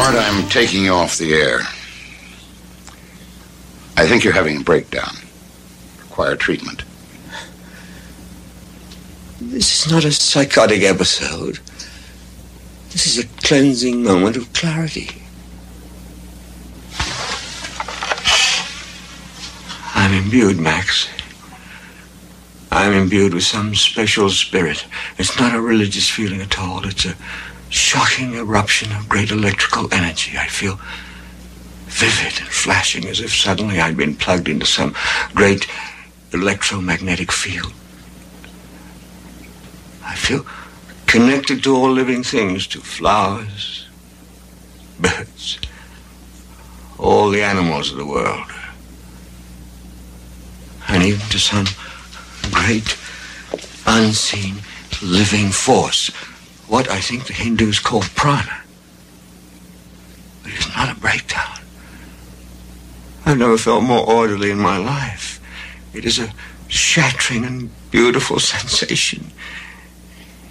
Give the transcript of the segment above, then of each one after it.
Howard, I'm taking you off the air. I think you're having a breakdown. Require treatment. This is not a psychotic episode. This is a cleansing moment of clarity. I'm imbued, Max. I'm imbued with some special spirit. It's not a religious feeling at all. It's a shocking eruption of great electrical energy. I feel vivid and flashing as if suddenly I'd been plugged into some great electromagnetic field. I feel connected to all living things, to flowers, birds, all the animals of the world, and even to some great unseen living force, what I think the Hindus call prana. But it's not a breakdown. I've never felt more orderly in my life. It is a shattering and beautiful sensation.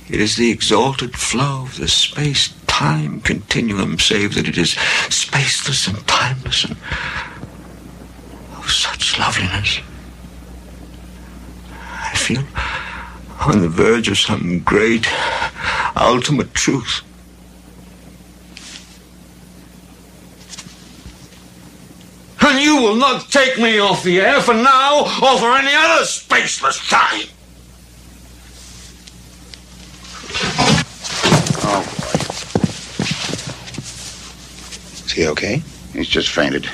It is the exalted flow of the space time continuum, save that it is spaceless and timeless and of such loveliness. I feel on the verge of some great ultimate truth. And you will not take me off the air for now or for any other spaceless time. Oh, boy. Is he okay? He's just fainted.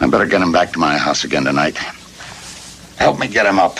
I better get him back to my house again tonight. Help me get him up.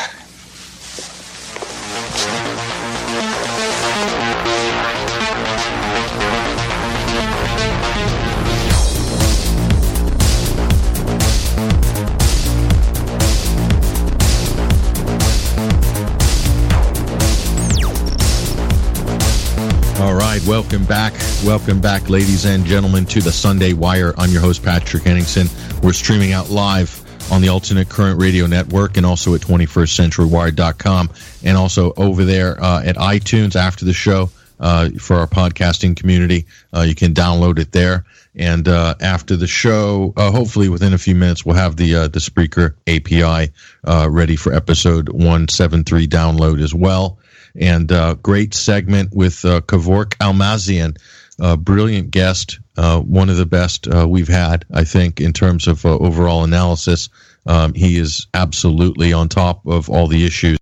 Welcome back. Welcome back, ladies and gentlemen, to the Sunday Wire. I'm your host, Patrick Henningsen. We're streaming out live on the Alternate Current Radio Network and also at 21stCenturyWire.com and also over there uh, at iTunes after the show uh, for our podcasting community. Uh, you can download it there. And uh, after the show, uh, hopefully within a few minutes, we'll have the uh, the Spreaker API ready for episode 173 download as well and uh, great segment with uh, Kevork Almassian, uh, brilliant guest, uh, one of the best uh, we've had, I think, in terms of uh, overall analysis. Um, he is absolutely on top of all the issues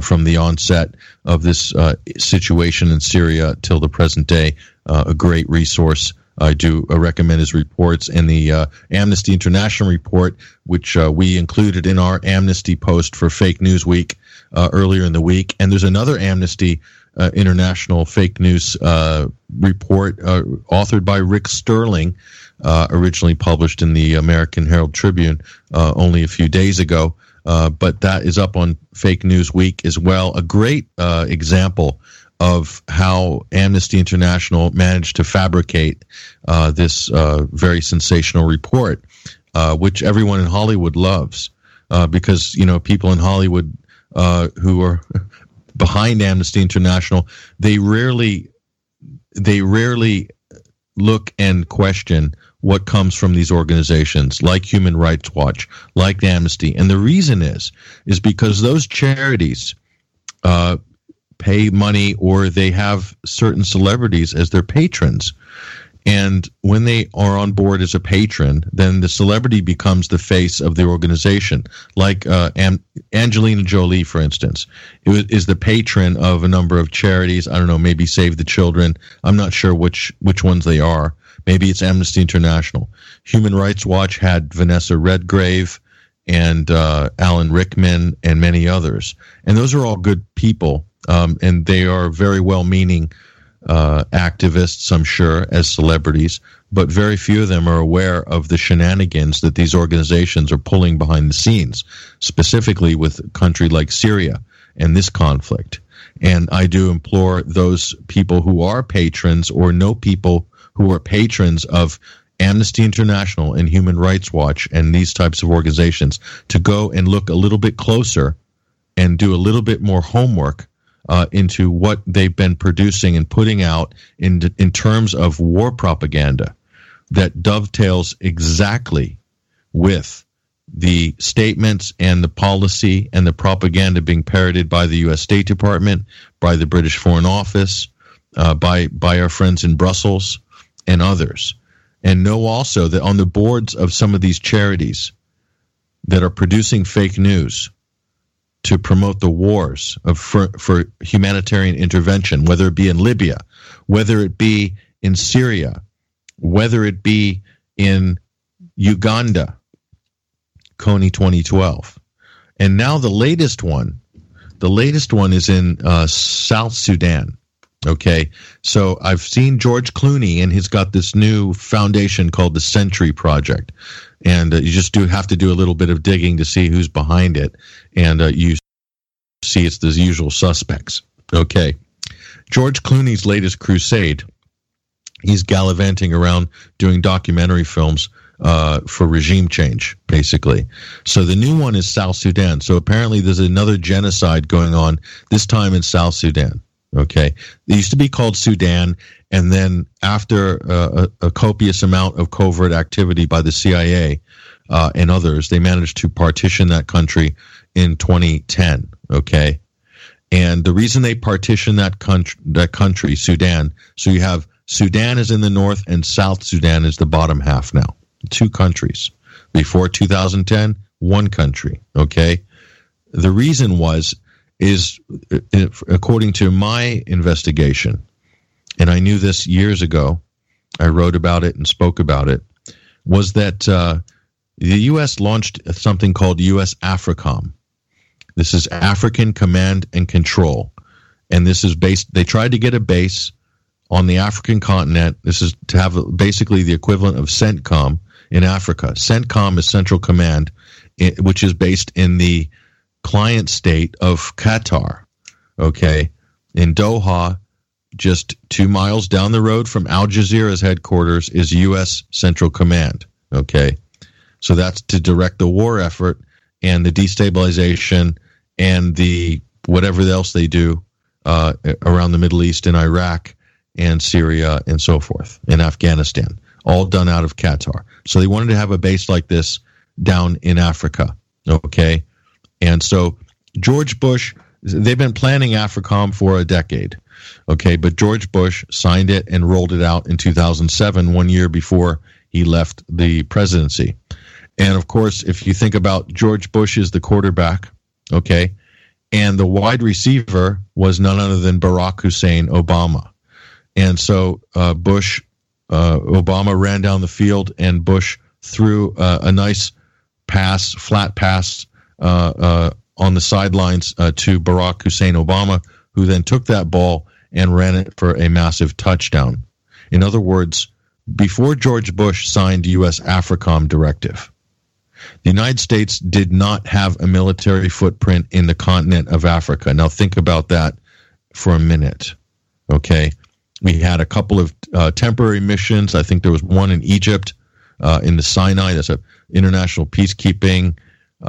from the onset of this situation in Syria till the present day. A great resource. I do recommend his reports and the uh, Amnesty International report, which uh, we included in our Amnesty post for Fake News Week uh, earlier in the week. And there's another Amnesty uh, International fake news uh, report uh, authored by Rick Sterling, uh, originally published in the American Herald Tribune uh, only a few days ago. But that is up on Fake News Week as well. A great example of how Amnesty International managed to fabricate uh, this uh, very sensational report, uh, which everyone in Hollywood loves, because you know people in Hollywood uh, who are behind Amnesty International, they rarely they rarely look and question what comes from these organizations like Human Rights Watch, like Amnesty, and the reason is is because those charities uh, pay money or they have certain celebrities as their patrons. And when they are on board as a patron, then the celebrity becomes the face of the organization. Like uh, Am- Angelina Jolie, for instance, is, the patron of a number of charities. I don't know, maybe Save the Children. I'm not sure which which ones they are. Maybe it's Amnesty International. Human Rights Watch had Vanessa Redgrave and uh, Alan Rickman and many others, and those are all good people, um, and they are very well-meaning uh, activists, I'm sure, as celebrities, but very few of them are aware of the shenanigans that these organizations are pulling behind the scenes, specifically with a country like Syria and this conflict. And I do implore those people who are patrons or know people who are patrons of Amnesty International and Human Rights Watch and these types of organizations to go and look a little bit closer and do a little bit more homework uh, into what they've been producing and putting out in in terms of war propaganda that dovetails exactly with the statements and the policy and the propaganda being parroted by the U.S. State Department, by the British Foreign Office, uh, by by our friends in Brussels and others. And know also that on the boards of some of these charities that are producing fake news to promote the wars of for, for humanitarian intervention, whether it be in Libya, whether it be in Syria, whether it be in Uganda, Kony 2012. And now the latest one, the latest one is in uh, South Sudan. Okay, so I've seen George Clooney, and he's got this new foundation called the Sentry Project, and uh, you just do have to do a little bit of digging to see who's behind it, and uh, you see it's the usual suspects. Okay, George Clooney's latest crusade. He's gallivanting around doing documentary films uh, for regime change, basically. So the new one is South Sudan. So apparently there's another genocide going on, this time in South Sudan. Okay. It used to be called Sudan. And then after uh, a, a, copious amount of covert activity by the CIA uh, and others, they managed to partition that country in 2010. Okay. And the reason they partitioned that country, that country, Sudan, so you have Sudan is in the north and South Sudan is the bottom half now two countries. Before 2010, one country. Okay. The reason was, is uh, according to my investigation, and I knew this years ago, I wrote about it and spoke about it, was that uh, the U.S. launched something called U.S. AFRICOM. This is African Command and Control. And this is based, they tried to get a base on the African continent. This is to have basically the equivalent of CENTCOM, in Africa. CENTCOM is Central Command, which is based in the client state of Qatar. Okay. In Doha, just two miles down the road from Al Jazeera's headquarters is U.S. Central Command. Okay. So that's to direct the war effort and the destabilization and the whatever else they do uh, around the Middle East and Iraq and Syria and so forth in Afghanistan all done out of Qatar. So they wanted to have a base like this down in Africa. Okay. And so George Bush, they've been planning AFRICOM for a decade. Okay. But George Bush signed it and rolled it out in 2007, one year before he left the presidency. And of course, if you think about George Bush is the quarterback, okay, and the wide receiver was none other than Barack Hussein Obama. And so uh, Bush uh, Obama ran down the field and Bush threw uh, a nice pass, flat pass on the sidelines uh, to Barack Hussein Obama, who then took that ball and ran it for a massive touchdown. In other words, before George Bush signed U.S. AFRICOM directive, the United States did not have a military footprint in the continent of Africa. Now think about that for a minute. Okay we had a couple of uh, temporary missions. I think there was one in Egypt, uh, in the Sinai. That's an international peacekeeping uh,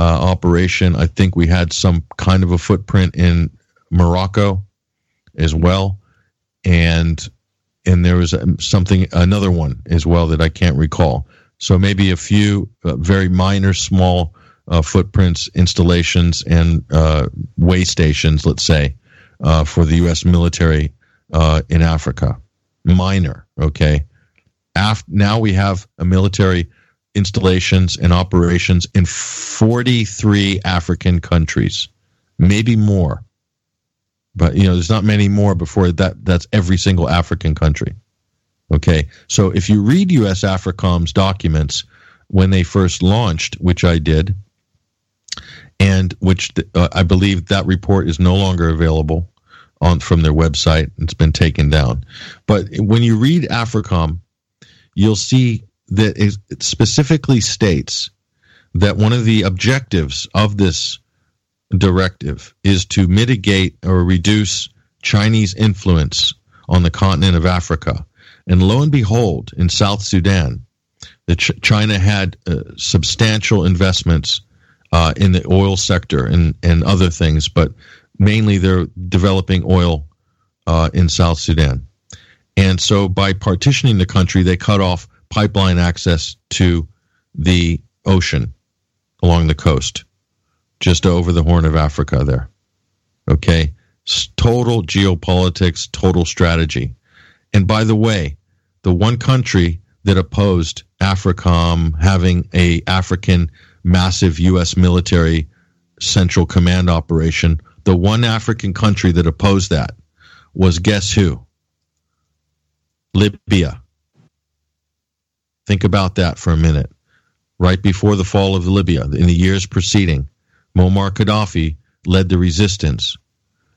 operation. I think we had some kind of a footprint in Morocco as well, and and there was um, something another one as well that I can't recall. So maybe a few uh, very minor, small uh, footprints, installations, and uh, way stations, let's say, for the U.S. military uh, in Africa. Minor, okay. Af- now we have a military installations and operations in 43 African countries, maybe more. But you know, there's not many more before that. That's every single African country. Okay, so if you read U.S. AFRICOM's documents when they first launched, which I did, and which uh, I believe that report is no longer available on from their website. It's been taken down. But when you read AFRICOM, you'll see that it specifically states that one of the objectives of this directive is to mitigate or reduce Chinese influence on the continent of Africa. And lo and behold, in South Sudan, China had uh, substantial investments uh, in the oil sector and, and other things, but mainly they're developing oil uh, in South Sudan. And so by partitioning the country, they cut off pipeline access to the ocean along the coast, just over the Horn of Africa there. Okay? Total geopolitics, total strategy. And by the way, the one country that opposed AFRICOM having a African massive U.S. military central command operation, the one African country that opposed that was guess who? Libya. Think about that for a minute. Right before the fall of Libya, in the years preceding, Muammar Gaddafi led the resistance,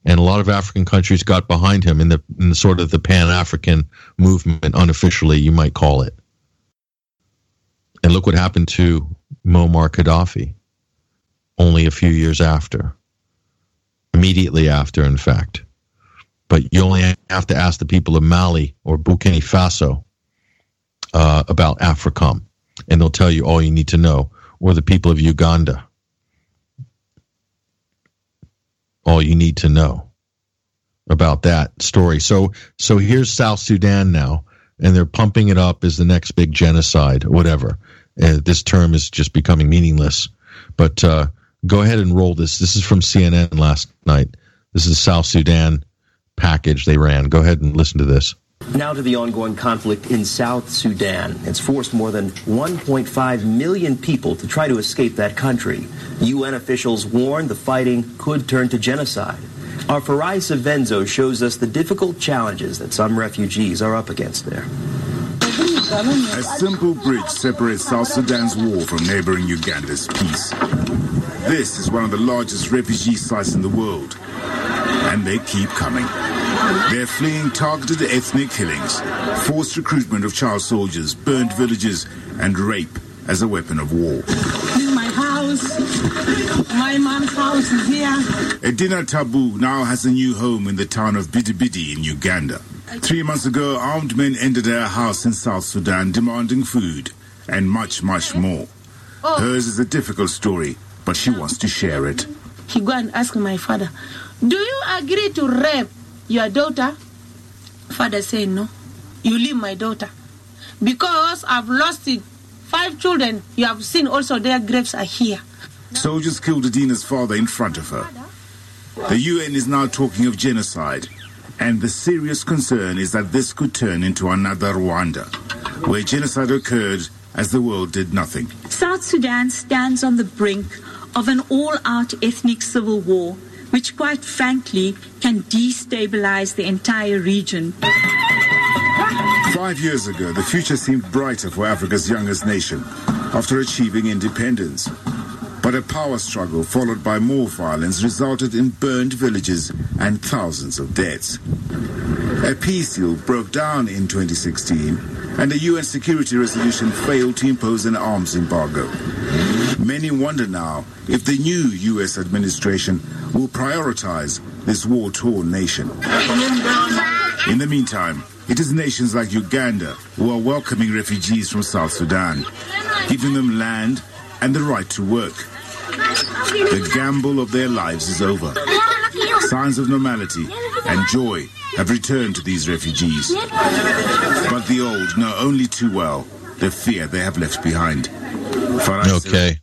and a lot of African countries got behind him in the, in the sort of the Pan African movement, unofficially, you might call it. And look what happened to Muammar Gaddafi only a few years after, immediately after, in fact. But you only have to ask the people of Mali or Burkina Faso uh, about AFRICOM, and they'll tell you all you need to know, or the people of Uganda. All you need to know about that story. So, so here's South Sudan now, and they're pumping it up as the next big genocide, whatever. Uh, this term is just becoming meaningless. But uh, go ahead and roll this. This is from CNN last night. This is South Sudan package they ran. Go ahead and listen to this. Now to the ongoing conflict in South Sudan. It's forced more than 1.5 million people to try to escape that country. UN officials warn the fighting could turn to genocide. Our Farai Sevenzo shows us the difficult challenges that some refugees are up against there. A simple bridge separates South Sudan's war from neighboring Uganda's peace. This is one of the largest refugee sites in the world, and they keep coming. They're fleeing targeted ethnic killings, forced recruitment of child soldiers, burnt villages, and rape as a weapon of war. Is my house. My mom's house is here. Edina Tabu now has a new home in the town of Bidibidi in Uganda. Three months ago, armed men entered her house in South Sudan demanding food and much, much more. Oh. Hers is a difficult story, but she wants to share it. He go and ask my father, do you agree to rape your daughter? Father say no. You leave my daughter. Because I've lost it. Five children, you have seen also their graves are here. Soldiers killed Adina's father in front of her. The UN is now talking of genocide, and the serious concern is that this could turn into another Rwanda, where genocide occurred as the world did nothing. South Sudan stands on the brink of an all out ethnic civil war, which, quite frankly, can destabilize the entire region. Five years ago, the future seemed brighter for Africa's youngest nation after achieving independence. But a power struggle followed by more violence resulted in burned villages and thousands of deaths. A peace deal broke down in 2016, and a UN security resolution failed to impose an arms embargo. Many wonder now if the new US administration will prioritize this war torn nation. In the meantime, it is nations like Uganda who are welcoming refugees from South Sudan, giving them land and the right to work. The gamble of their lives is over. Signs of normality and joy have returned to these refugees. But the old know only too well the fear they have left behind. Okay.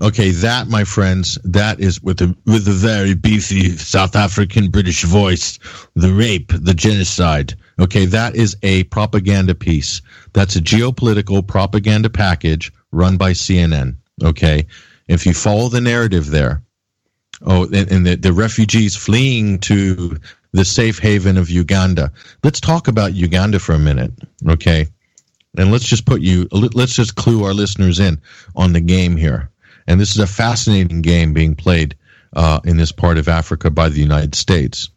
Okay, that, my friends, that is with a with a very beefy South African British voice. The rape, the genocide. Okay, that is a propaganda piece. That's a geopolitical propaganda package run by CNN. Okay, if you follow the narrative there, oh, and, and the, the refugees fleeing to the safe haven of Uganda. Let's talk about Uganda for a minute. Okay, and let's just put you. Let's just clue our listeners in on the game here. And this is a fascinating game being played uh, in this part of Africa by the United States.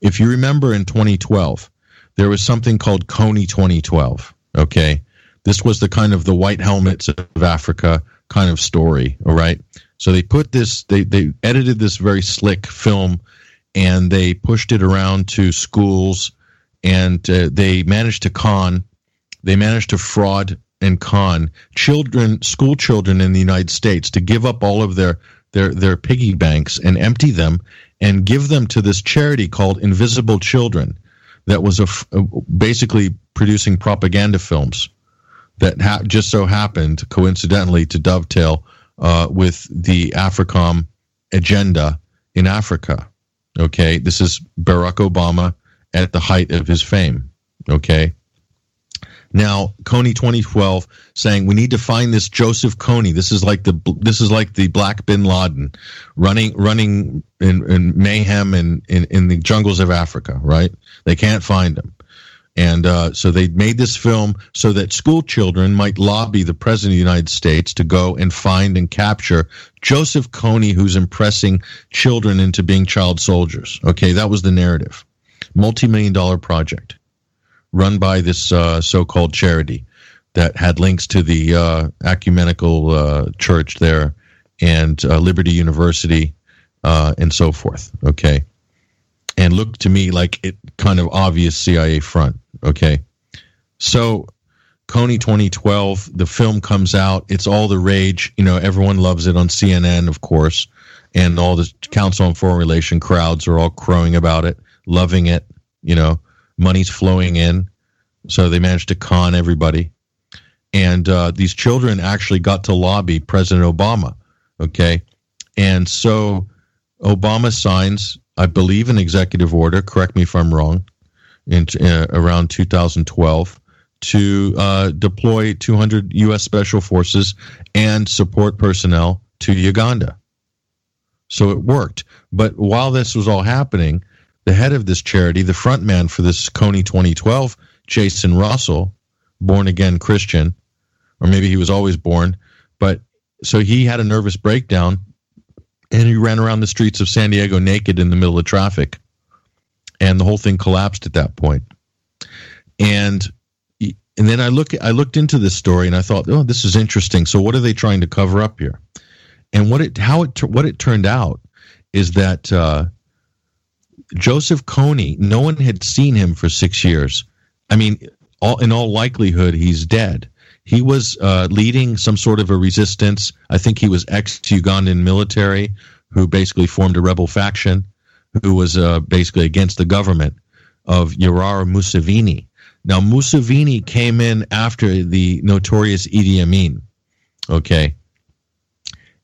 If you remember in 2012, there was something called Kony 2012. Okay. This was the kind of the white helmets of Africa kind of story. All right. So they put this, they, they edited this very slick film and they pushed it around to schools and uh, they managed to con, they managed to fraud and con children, school children in the United States to give up all of their their their piggy banks and empty them and give them to this charity called Invisible Children that was basically producing propaganda films that ha- just so happened coincidentally to dovetail uh, with the AFRICOM agenda in Africa. Okay, this is Barack Obama at the height of his fame. Okay. Now, Kony 2012 saying we need to find this Joseph Kony. This is like the this is like the Black Bin Laden running running in, in mayhem in, in, in the jungles of Africa. Right? They can't find him, and uh, so they made this film so that school children might lobby the president of the United States to go and find and capture Joseph Kony, who's impressing children into being child soldiers. Okay, that was the narrative. Multi million dollar project run by this uh, so-called charity that had links to the uh, ecumenical uh, church there and uh, Liberty University uh, and so forth. Okay, and looked to me like it kind of obvious CIA front. Okay, so Kony 2012, the film comes out. It's all the rage. You know, everyone loves it on CNN, of course, and all the Council on Foreign Relation crowds are all crowing about it, loving it. You know, money's flowing in. So they managed to con everybody. And uh, these children actually got to lobby President Obama. Okay. And so Obama signs, I believe, an executive order, correct me if I'm wrong, in uh, around 2012 to uh, deploy 200 U.S. Special Forces and support personnel to Uganda. So it worked. But while this was all happening, the head of this charity, the front man for this Kony 2012, Jason Russell, born again Christian, or maybe he was always born, but so he had a nervous breakdown and he ran around the streets of San Diego naked in the middle of traffic. And the whole thing collapsed at that point. And and then I look I looked into this story and I thought, "Oh, this is interesting. So what are they trying to cover up here?" And what it how it what it turned out is that uh, Joseph Kony, no one had seen him for six years. I mean, all, in all likelihood, he's dead. He was uh, leading some sort of a resistance. I think he was ex Ugandan military who basically formed a rebel faction who was uh, basically against the government of Yoweri Museveni. Now, Museveni came in after the notorious Idi Amin. Okay.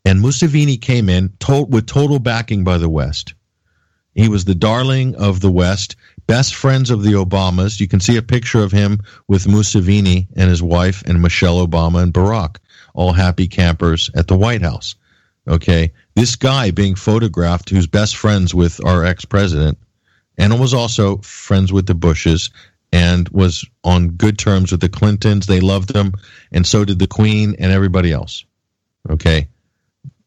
And Museveni came in to- with total backing by the West. He was the darling of the West, best friends of the Obamas. You can see a picture of him with Museveni and his wife and Michelle Obama and Barack, all happy campers at the White House. Okay. This guy being photographed, who's best friends with our ex president, and was also friends with the Bushes and was on good terms with the Clintons. They loved him, and so did the Queen and everybody else. Okay.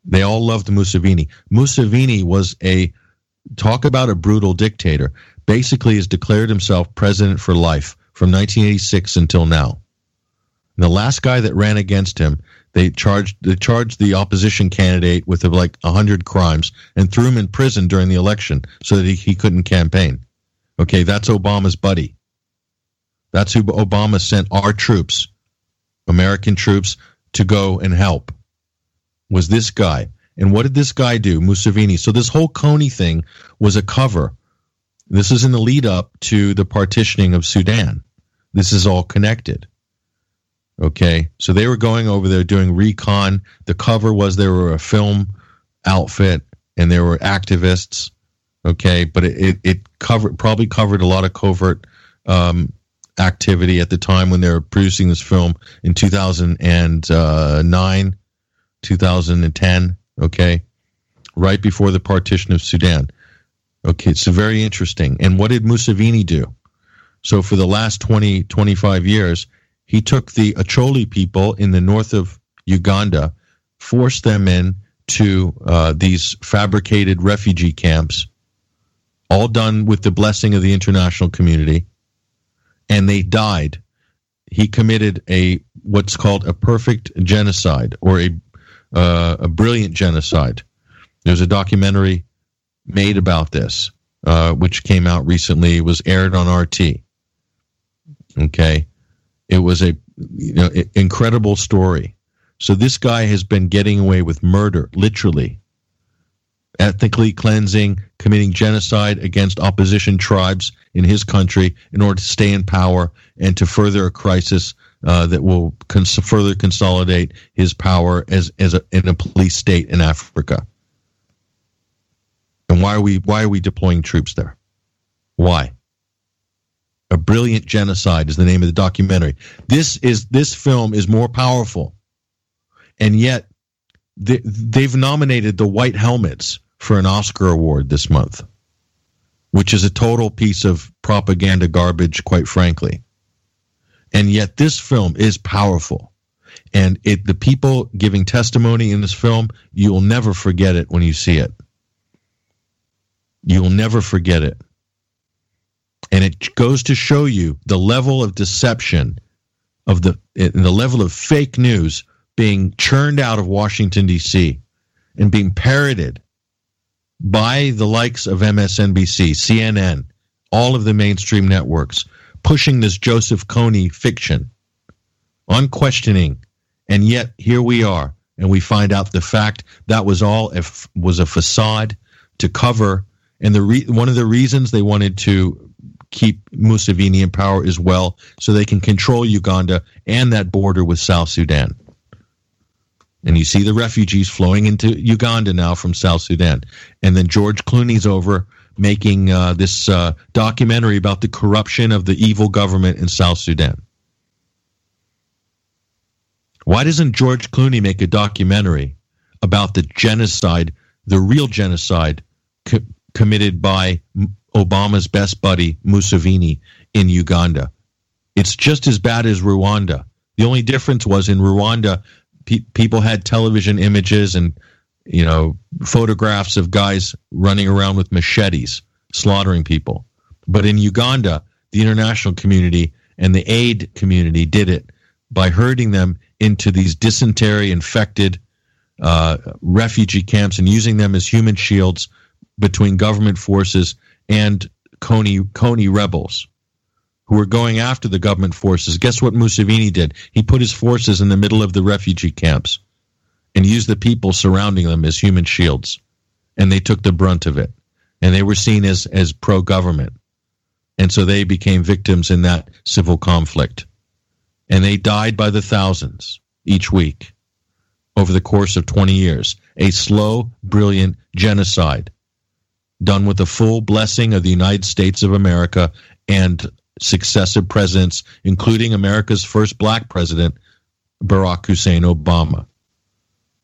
They all loved Museveni. Museveni was a talk about a brutal dictator. Basically, has declared himself president for life from 1986 until now. And the last guy that ran against him, they charged they charged the opposition candidate with like hundred crimes and threw him in prison during the election so that he, he couldn't campaign. Okay, that's Obama's buddy. That's who Obama sent our troops, American troops, to go and help. Was this guy? And what did this guy do, Museveni? So this whole Kony thing was a cover. This is in the lead up to the partitioning of Sudan. This is all connected. Okay, so they were going over there doing recon. The cover was there were a film outfit and there were activists. Okay, but it, it, it covered probably covered a lot of covert um, activity at the time when they were producing this film in 2009, 2010 okay, right before the partition of Sudan. Okay, it's very interesting. And what did Museveni do? So for the last 20, 25 years, he took the Acholi people in the north of Uganda, forced them in to uh, these fabricated refugee camps, all done with the blessing of the international community, and they died. He committed a what's called a perfect genocide or a uh, a brilliant genocide. There's a documentary made about this, uh, which came out recently. It was aired on RT. Okay, it was a you know incredible story. So this guy has been getting away with murder, literally, ethnically cleansing, committing genocide against opposition tribes in his country in order to stay in power and to further a crisis uh, that will cons- further consolidate his power as as a, in a police state in Africa. And why are we why are we deploying troops there? Why? A brilliant genocide is the name of the documentary. This is this film is more powerful, and yet they, they've nominated the White Helmets for an Oscar award this month, which is a total piece of propaganda garbage, quite frankly. And yet this film is powerful. And it the people giving testimony in this film, you'll never forget it when you see it. You'll never forget it. And it goes to show you the level of deception of the the level of fake news being churned out of Washington D.C. and being parroted by the likes of MSNBC, CNN, all of the mainstream networks, pushing this Joseph Kony fiction, unquestioning, and yet here we are, and we find out the fact that was all a, was a facade to cover, and the re- one of the reasons they wanted to keep Museveni in power as well, so they can control Uganda and that border with South Sudan. And you see the refugees flowing into Uganda now from South Sudan. And then George Clooney's over making uh, this uh, documentary about the corruption of the evil government in South Sudan. Why doesn't George Clooney make a documentary about the genocide, the real genocide co- committed by Obama's best buddy, Museveni, in Uganda? It's just as bad as Rwanda. The only difference was in Rwanda, pe- people had television images and you know photographs of guys running around with machetes slaughtering people but in uganda the international community and the aid community did it by herding them into these dysentery infected uh, refugee camps and using them as human shields between government forces and Kony, Kony rebels who were going after the government forces. Guess what Museveni did? He put his forces in the middle of the refugee camps and used the people surrounding them as human shields. And they took the brunt of it. And they were seen as, as pro government. And so they became victims in that civil conflict. And they died by the thousands each week over the course of 20 years. A slow, brilliant genocide done with the full blessing of the United States of America and successive presidents, including America's first black president, Barack Hussein Obama,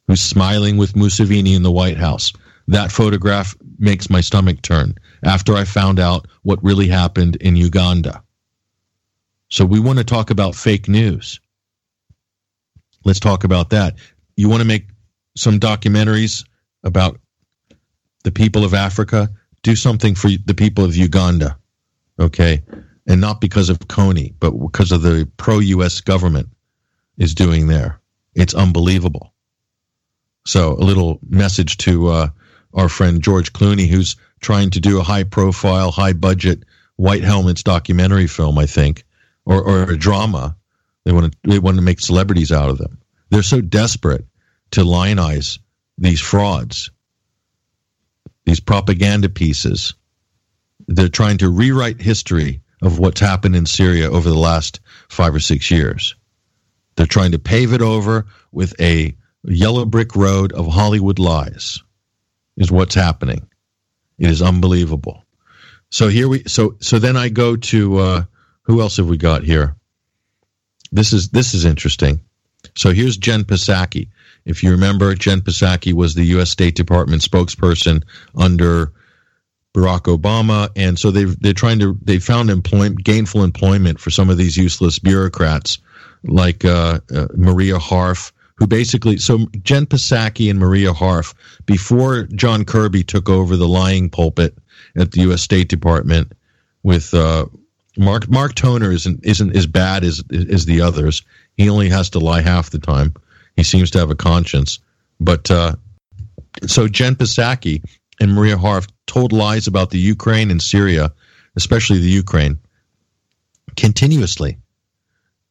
who's smiling with Museveni in the White House. That photograph makes my stomach turn after I found out what really happened in Uganda. So we want to talk about fake news. Let's talk about that. You want to make some documentaries about the people of Africa? Do something for the people of Uganda. Okay? and not because of Kony, but because of the pro US government is doing there. It's unbelievable. So, a little message to uh, our friend George Clooney, who's trying to do a high profile, high budget White Helmets documentary film, I think, or, or a drama. They want to they want to make celebrities out of them. They're so desperate to lionize these frauds, these propaganda pieces. They're trying to rewrite history of what's happened in Syria over the last five or six years. They're trying to pave it over with a yellow brick road of Hollywood lies, is what's happening. It is unbelievable. So here we so so then I go to uh, who else have we got here? This is this is interesting. So here's Jen Psaki. If you remember, Jen Psaki was the U.S. State Department spokesperson under Barack Obama, and so they they're trying to they found employment gainful employment for some of these useless bureaucrats like uh, uh, Maria Harf, who basically so Jen Psaki and Maria Harf before John Kirby took over the lying pulpit at the U.S. State Department with uh, Mark Mark Toner isn't isn't as bad as as the others. He only has to lie half the time. He seems to have a conscience, but uh, so Jen Psaki and Maria Harf told lies about the Ukraine and Syria, especially the Ukraine, continuously.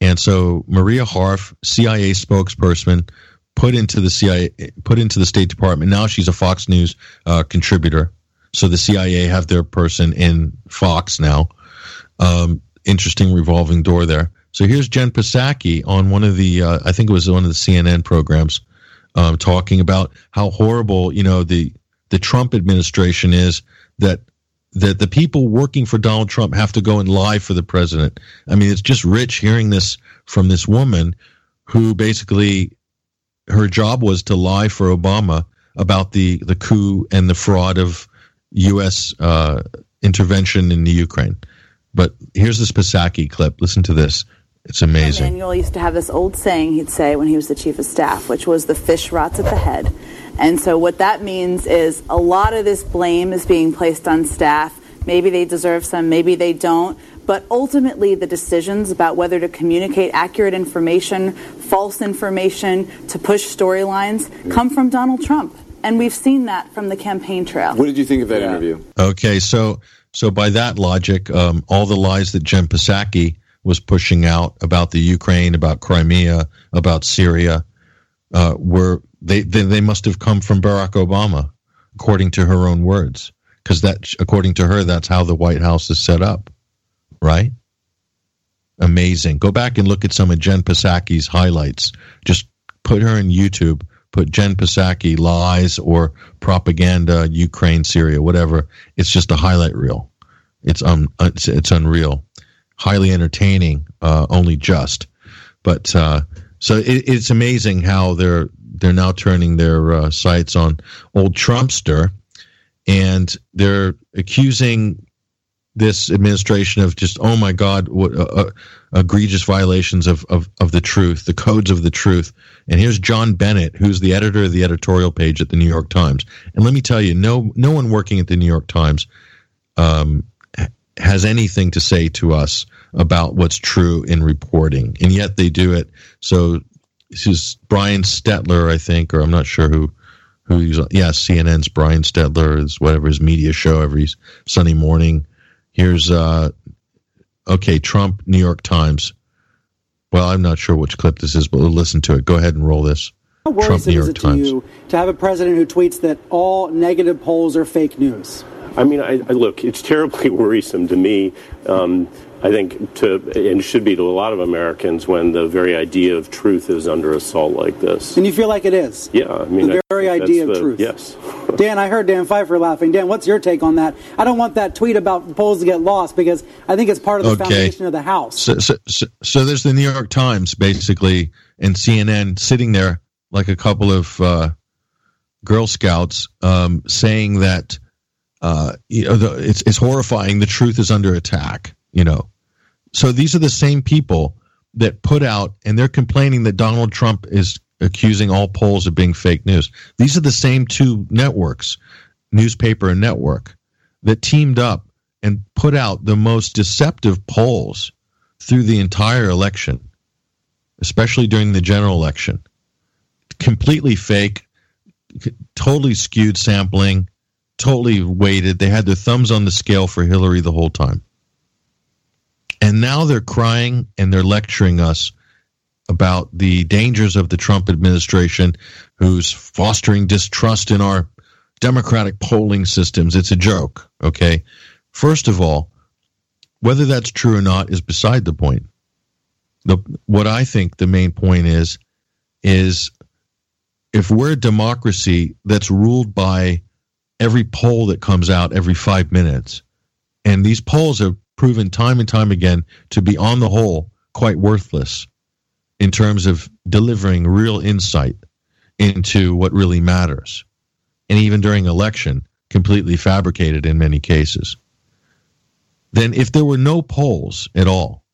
And so Maria Harf, CIA spokesperson, put into the CIA, put into the State Department. Now she's a Fox News uh, contributor. So the CIA have their person in Fox now. Um, interesting revolving door there. So here's Jen Psaki on one of the, uh, I think it was one of the CNN programs, um, talking about how horrible, you know, the the Trump administration is that that the people working for Donald Trump have to go and lie for the president. I mean, it's just rich hearing this from this woman who basically her job was to lie for Obama about the the coup and the fraud of U.S. Uh, intervention in the Ukraine. But here's this Psaki clip. Listen to this. It's amazing. Emanuel used to have this old saying he'd say when he was the chief of staff, which was the fish rots at the head. And so what that means is a lot of this blame is being placed on staff. Maybe they deserve some, maybe they don't. But ultimately, the decisions about whether to communicate accurate information, false information, to push storylines come from Donald Trump. And we've seen that from the campaign trail. What did you think of that yeah. interview? Okay, so so by that logic, um, all the lies that Jen Psaki was pushing out about the Ukraine, about Crimea, about Syria, uh, were they, they they must have come from Barack Obama, according to her own words, because that according to her, that's how the White House is set up, right? Amazing. Go back and look at some of Jen Psaki's highlights. Just put her in YouTube. Put Jen Psaki lies or propaganda, Ukraine, Syria, whatever. It's just a highlight reel. It's um, it's, it's unreal highly entertaining, uh, only just. But uh, so it, it's amazing how they're they're now turning their uh, sights on old Trumpster, and they're accusing this administration of just oh my god what uh, uh, egregious violations of, of of the truth the codes of the truth. And here's john bennett who's the editor of the editorial page at the new york times. And let me tell you no no one working at the new york times um, has anything to say to us about what's true in reporting, and yet they do it. So this is Brian Stelter, I think, or I'm not sure who who he's. Yeah, CNN's Brian Stelter is whatever his media show every Sunday morning. Here's uh, okay, Trump, New York Times. Well, I'm not sure which clip this is, but we'll listen to it. Go ahead and roll this. How worrisome is it to you to have a president who tweets that all negative polls are fake news? I mean, I, I look, it's terribly worrisome to me. Um, I think to and should be to a lot of Americans when the very idea of truth is under assault like this. And you feel like it is. Yeah, I mean the very idea of the, truth. Yes. Dan, I heard Dan Pfeiffer laughing. Dan, what's your take on that? I don't want that tweet about polls to get lost because I think it's part of the okay. foundation of the House. So, so, so, so, there's the New York Times basically and CNN sitting there like a couple of uh, Girl Scouts um, saying that uh, you know, the, it's it's horrifying. The truth is under attack. You know, so these are the same people that put out and they're complaining that Donald Trump is accusing all polls of being fake news. These are the same two networks, newspaper and network, that teamed up and put out the most deceptive polls through the entire election, especially during the general election. Completely fake, totally skewed sampling totally weighted. They had their thumbs on the scale for Hillary the whole time. And now they're crying and they're lecturing us about the dangers of the Trump administration, who's fostering distrust in our democratic polling systems. It's a joke, okay? First of all, whether that's true or not is beside the point. The, what I think the main point is, is if we're a democracy that's ruled by every poll that comes out every five minutes. And these polls have proven time and time again to be, on the whole, quite worthless in terms of delivering real insight into what really matters. And even during election, completely fabricated in many cases. Then, if there were no polls at all,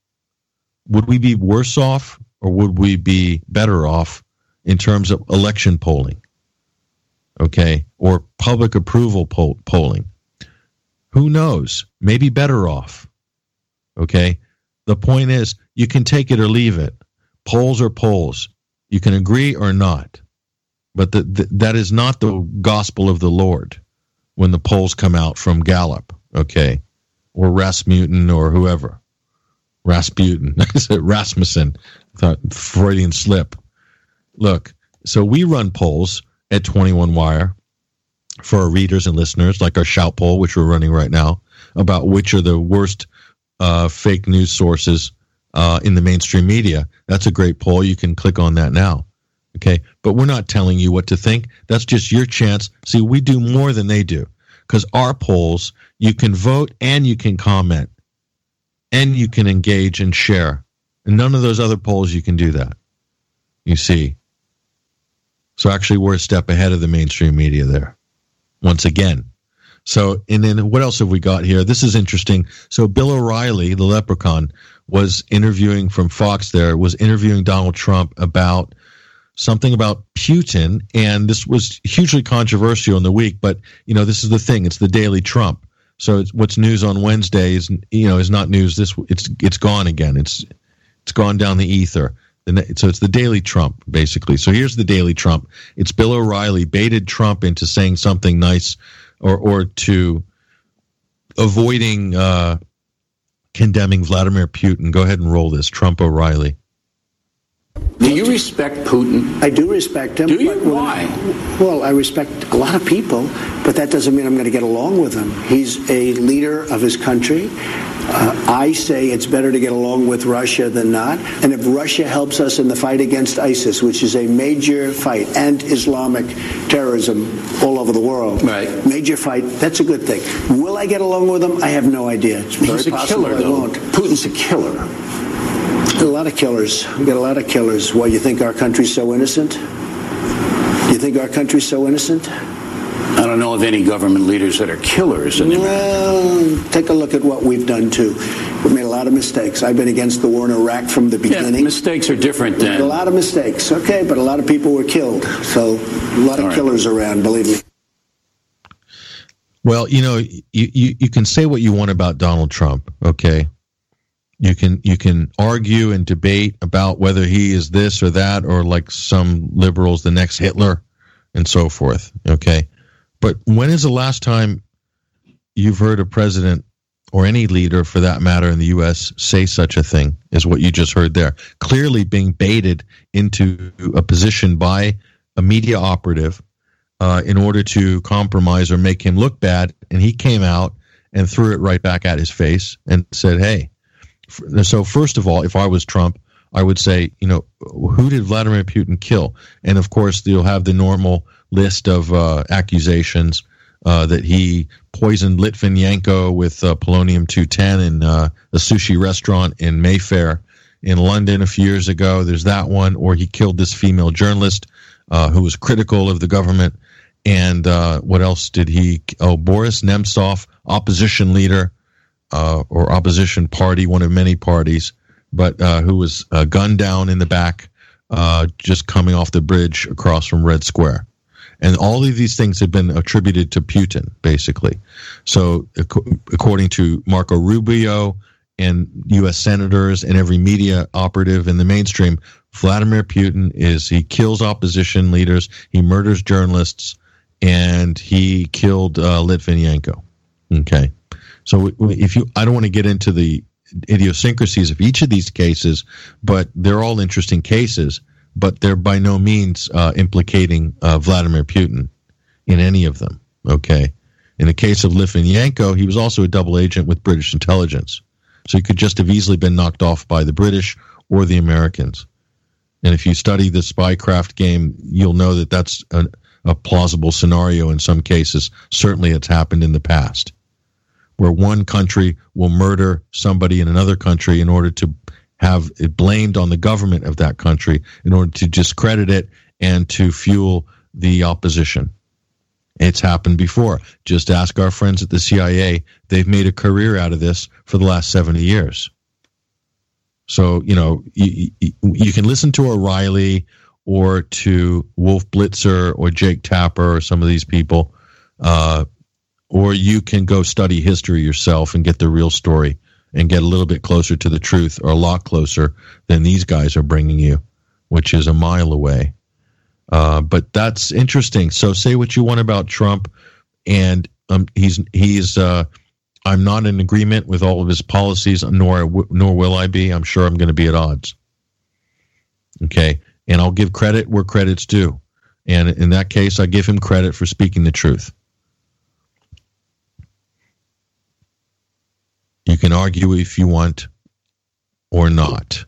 would we be worse off or would we be better off in terms of election polling? okay, or public approval poll- polling. Who knows? Maybe better off. Okay. The point is, you can take it or leave it. Polls are polls. You can agree or not. But the, the, that is not the gospel of the Lord when the polls come out from Gallup, okay, or Rasmussen or whoever. Rasputin. I said Rasmussen. I thought Freudian slip. Look, so we run polls at 21 Wire for our readers and listeners, like our shout poll, which we're running right now, about which are the worst uh, fake news sources uh, in the mainstream media. That's a great poll. You can click on that now. Okay. But we're not telling you what to think. That's just your chance. See, we do more than they do because our polls, you can vote and you can comment and you can engage and share. And none of those other polls you can do that. You see. So actually, we're a step ahead of the mainstream media there. Once again. So, and then what else have we got here? This is interesting. So, Bill O'Reilly, the leprechaun, was interviewing from Fox there, was interviewing Donald Trump about something about Putin. And this was hugely controversial in the week. But, you know, this is the thing it's the Daily Trump. So, what's news on Wednesday is, you know, is not news. This, it's, it's gone again. It's, it's gone down the ether. So it's the Daily Trump, basically. So here's the Daily Trump. It's Bill O'Reilly baited Trump into saying something nice or, or to avoiding uh, condemning Vladimir Putin. Go ahead and roll this. Trump O'Reilly. Do you respect Putin? I do respect him. Do you? Why? Well, I respect a lot of people, but that doesn't mean I'm going to get along with him. He's a leader of his country. Uh, I say it's better to get along with Russia than not. And if Russia helps us in the fight against ISIS, which is a major fight, and Islamic terrorism all over the world, right. major fight, that's a good thing. Will I get along with him? I have no idea. It's very He's a possible killer, I though. won't. Putin's a killer. A lot of killers. We got a lot of killers. Why, you think our country's so innocent? You think our country's so innocent? I don't know of any government leaders that are killers. In well, take a look at what we've done too. We've made a lot of mistakes. I've been against the war in Iraq from the beginning. Yeah, mistakes are different than a lot of mistakes. Okay, but a lot of people were killed. So a lot of All right. killers around. Believe me. Well, you know, you, you, you can say what you want about Donald Trump, okay? You can you can argue and debate about whether he is this or that or like some liberals the next Hitler and so forth, okay? But when is the last time you've heard a president or any leader for that matter in the US say such a thing as what you just heard there? Clearly being baited into a position by a media operative uh, in order to compromise or make him look bad. And he came out and threw it right back at his face and said, Hey, so first of all, if I was Trump, I would say, you know, who did Vladimir Putin kill? And of course, you'll have the normal list of uh, accusations uh, that he poisoned Litvinenko with uh, polonium 210 in uh, a sushi restaurant in Mayfair in London a few years ago. There's that one, or he killed this female journalist uh, who was critical of the government. And uh, what else did he? Oh, Boris Nemtsov, opposition leader uh, or opposition party, one of many parties, but uh, who was uh, gunned down in the back uh, just coming off the bridge across from Red Square. And all of these things have been attributed to Putin, basically. So, ac- according to Marco Rubio and U.S. senators and every media operative in the mainstream, Vladimir Putin is he kills opposition leaders, he murders journalists, and he killed uh, Litvinenko. Okay, so if you, I don't want to get into the idiosyncrasies of each of these cases, but they're all interesting cases. But they're by no means uh, implicating uh, Vladimir Putin in any of them. Okay, in the case of Litvinenko, he was also a double agent with British intelligence, so he could just have easily been knocked off by the British or the Americans. And if you study the spycraft game, you'll know that that's a, a plausible scenario in some cases. Certainly, it's happened in the past where one country will murder somebody in another country in order to have it blamed on the government of that country in order to discredit it and to fuel the opposition. It's happened before. Just ask our friends at the CIA. They've made a career out of this for the last 70 years. So, you know, you, you, can listen to O'Reilly or to Wolf Blitzer or Jake Tapper or some of these people. Uh, or you can go study history yourself and get the real story and get a little bit closer to the truth or a lot closer than these guys are bringing you, which is a mile away. Uh, but that's interesting. So say what you want about Trump, and um, he's he's. Uh, I'm not in agreement with all of his policies, nor nor will I be. I'm sure I'm going to be at odds. Okay, And I'll give credit where credit's due. And in that case, I give him credit for speaking the truth. You can argue if you want or not.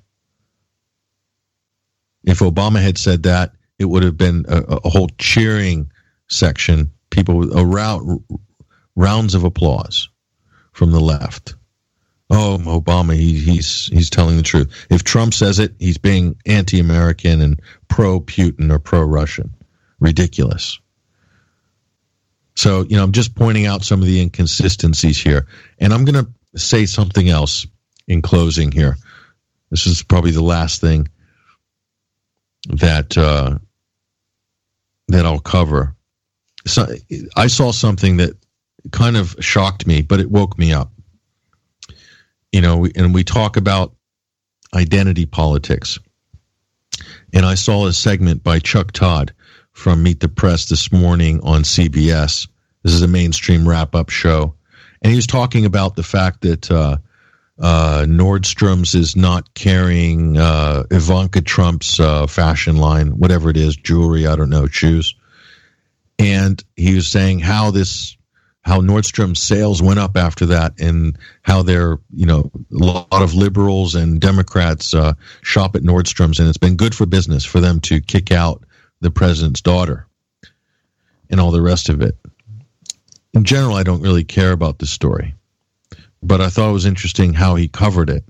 If Obama had said that, it would have been a, a whole cheering section, people with a around rounds of applause from the left. Oh, Obama, he, he's he's telling the truth. If Trump says it, he's being anti-American and pro-Putin or pro-Russian. Ridiculous. So, you know, I'm just pointing out some of the inconsistencies here. And I'm going to say something else in closing here. This is probably the last thing that uh, that I'll cover. So I saw something that kind of shocked me, but it woke me up. You know, and we talk about identity politics. And I saw a segment by Chuck Todd from Meet the Press this morning on CBS. This is a mainstream wrap up show. And he was talking about the fact that uh, uh, Nordstrom's is not carrying uh, Ivanka Trump's uh, fashion line, whatever it is, jewelry, I don't know, shoes. And he was saying how this, how Nordstrom's sales went up after that, and how they're, you know, a lot of liberals and Democrats uh, shop at Nordstrom's, and it's been good for business for them to kick out the president's daughter and all the rest of it. In general, I don't really care about the story but I thought it was interesting how he covered it.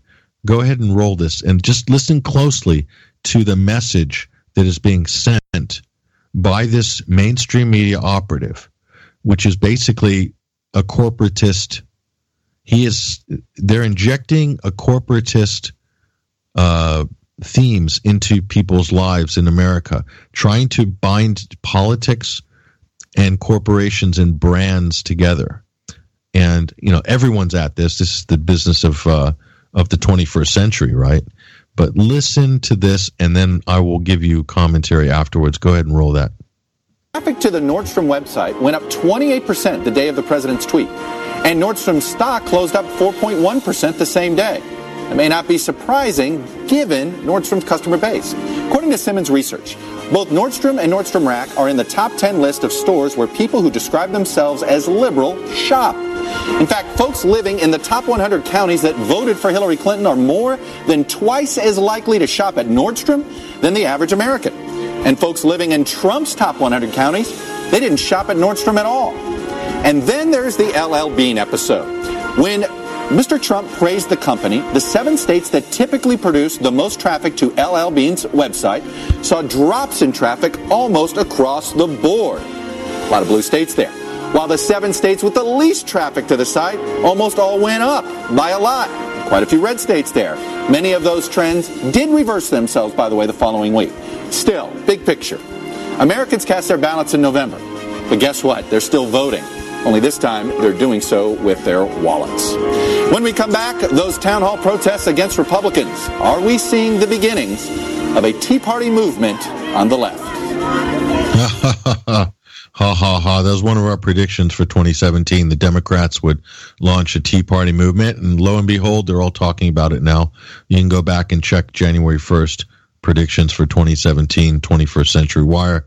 Go ahead and roll this and just listen closely to the message that is being sent by this mainstream media operative, which is basically a corporatist. He is they're injecting a corporatist uh, themes into people's lives in America, trying to bind politics and corporations and brands together and you know everyone's at this. This is the business of uh, of the 21st century, right? But listen to this, and then I will give you commentary afterwards. Go ahead and roll that. Traffic to the Nordstrom website went up 28% the day of the president's tweet, and Nordstrom stock closed up 4.1% the same day. It may not be surprising given Nordstrom's customer base. According to Simmons Research, both Nordstrom and Nordstrom Rack are in the top 10 list of stores where people who describe themselves as liberal shop. In fact, folks living in the top 100 counties that voted for Hillary Clinton are more than twice as likely to shop at Nordstrom than the average American. And folks living in Trump's top 100 counties, they didn't shop at Nordstrom at all. And then there's the LL Bean episode. When Mr. Trump praised the company, the seven states that typically produce the most traffic to LL Bean's website saw drops in traffic almost across the board. A lot of blue states there while the seven states with the least traffic to the site almost all went up by a lot. Quite a few red states there. Many of those trends did reverse themselves, by the way, the following week. Still, big picture. Americans cast their ballots in November. But guess what? They're still voting. Only this time, they're doing so with their wallets. When we come back, those town hall protests against Republicans. Are we seeing the beginnings of a Tea Party movement on the left? Ha ha ha. Ha ha ha. That was one of our predictions for 2017. The Democrats would launch a Tea Party movement, and lo and behold, they're all talking about it now. You can go back and check January 1st predictions for 2017, 21st Century Wire.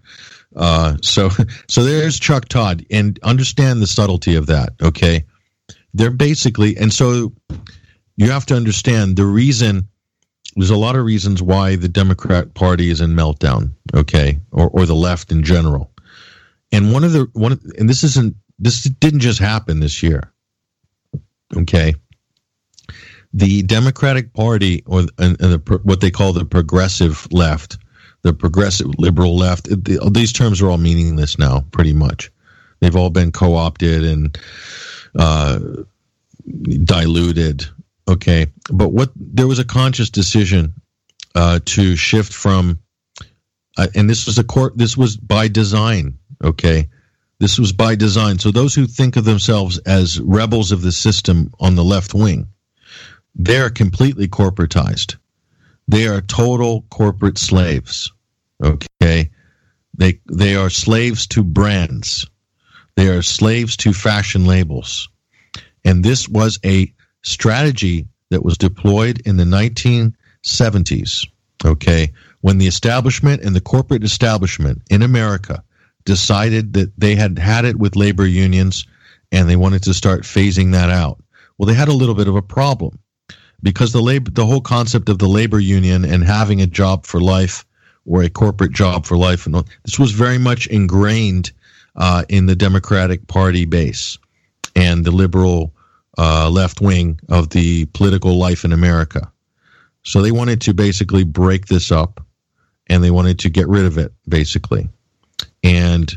Uh, so, so there's Chuck Todd, and understand the subtlety of that. Okay, they're basically, and so you have to understand the reason. There's a lot of reasons why the Democrat Party is in meltdown. Okay, or or the left in general and one of the one and this isn't this didn't just happen this year. Okay. The Democratic Party, or and, and the, what they call the progressive left, the progressive liberal left, the, these terms are all meaningless now, pretty much. They've all been co opted and uh, diluted. Okay. But what there was a conscious decision uh, to shift from, uh, and this was a court, this was by design Okay. This was by design. So those who think of themselves as rebels of the system on the left wing, they're completely corporatized. They are total corporate slaves. Okay. They they are slaves to brands. They are slaves to fashion labels. And this was a strategy that was deployed in the 1970s Okay. When the establishment and the corporate establishment in America decided that they had had it with labor unions and they wanted to start phasing that out, well, they had a little bit of a problem because the labor, the whole concept of the labor union and having a job for life or a corporate job for life, and all, this was very much ingrained uh, in the Democratic Party base and the liberal uh, left wing of the political life in America. So they wanted to basically break this up and they wanted to get rid of it, basically. And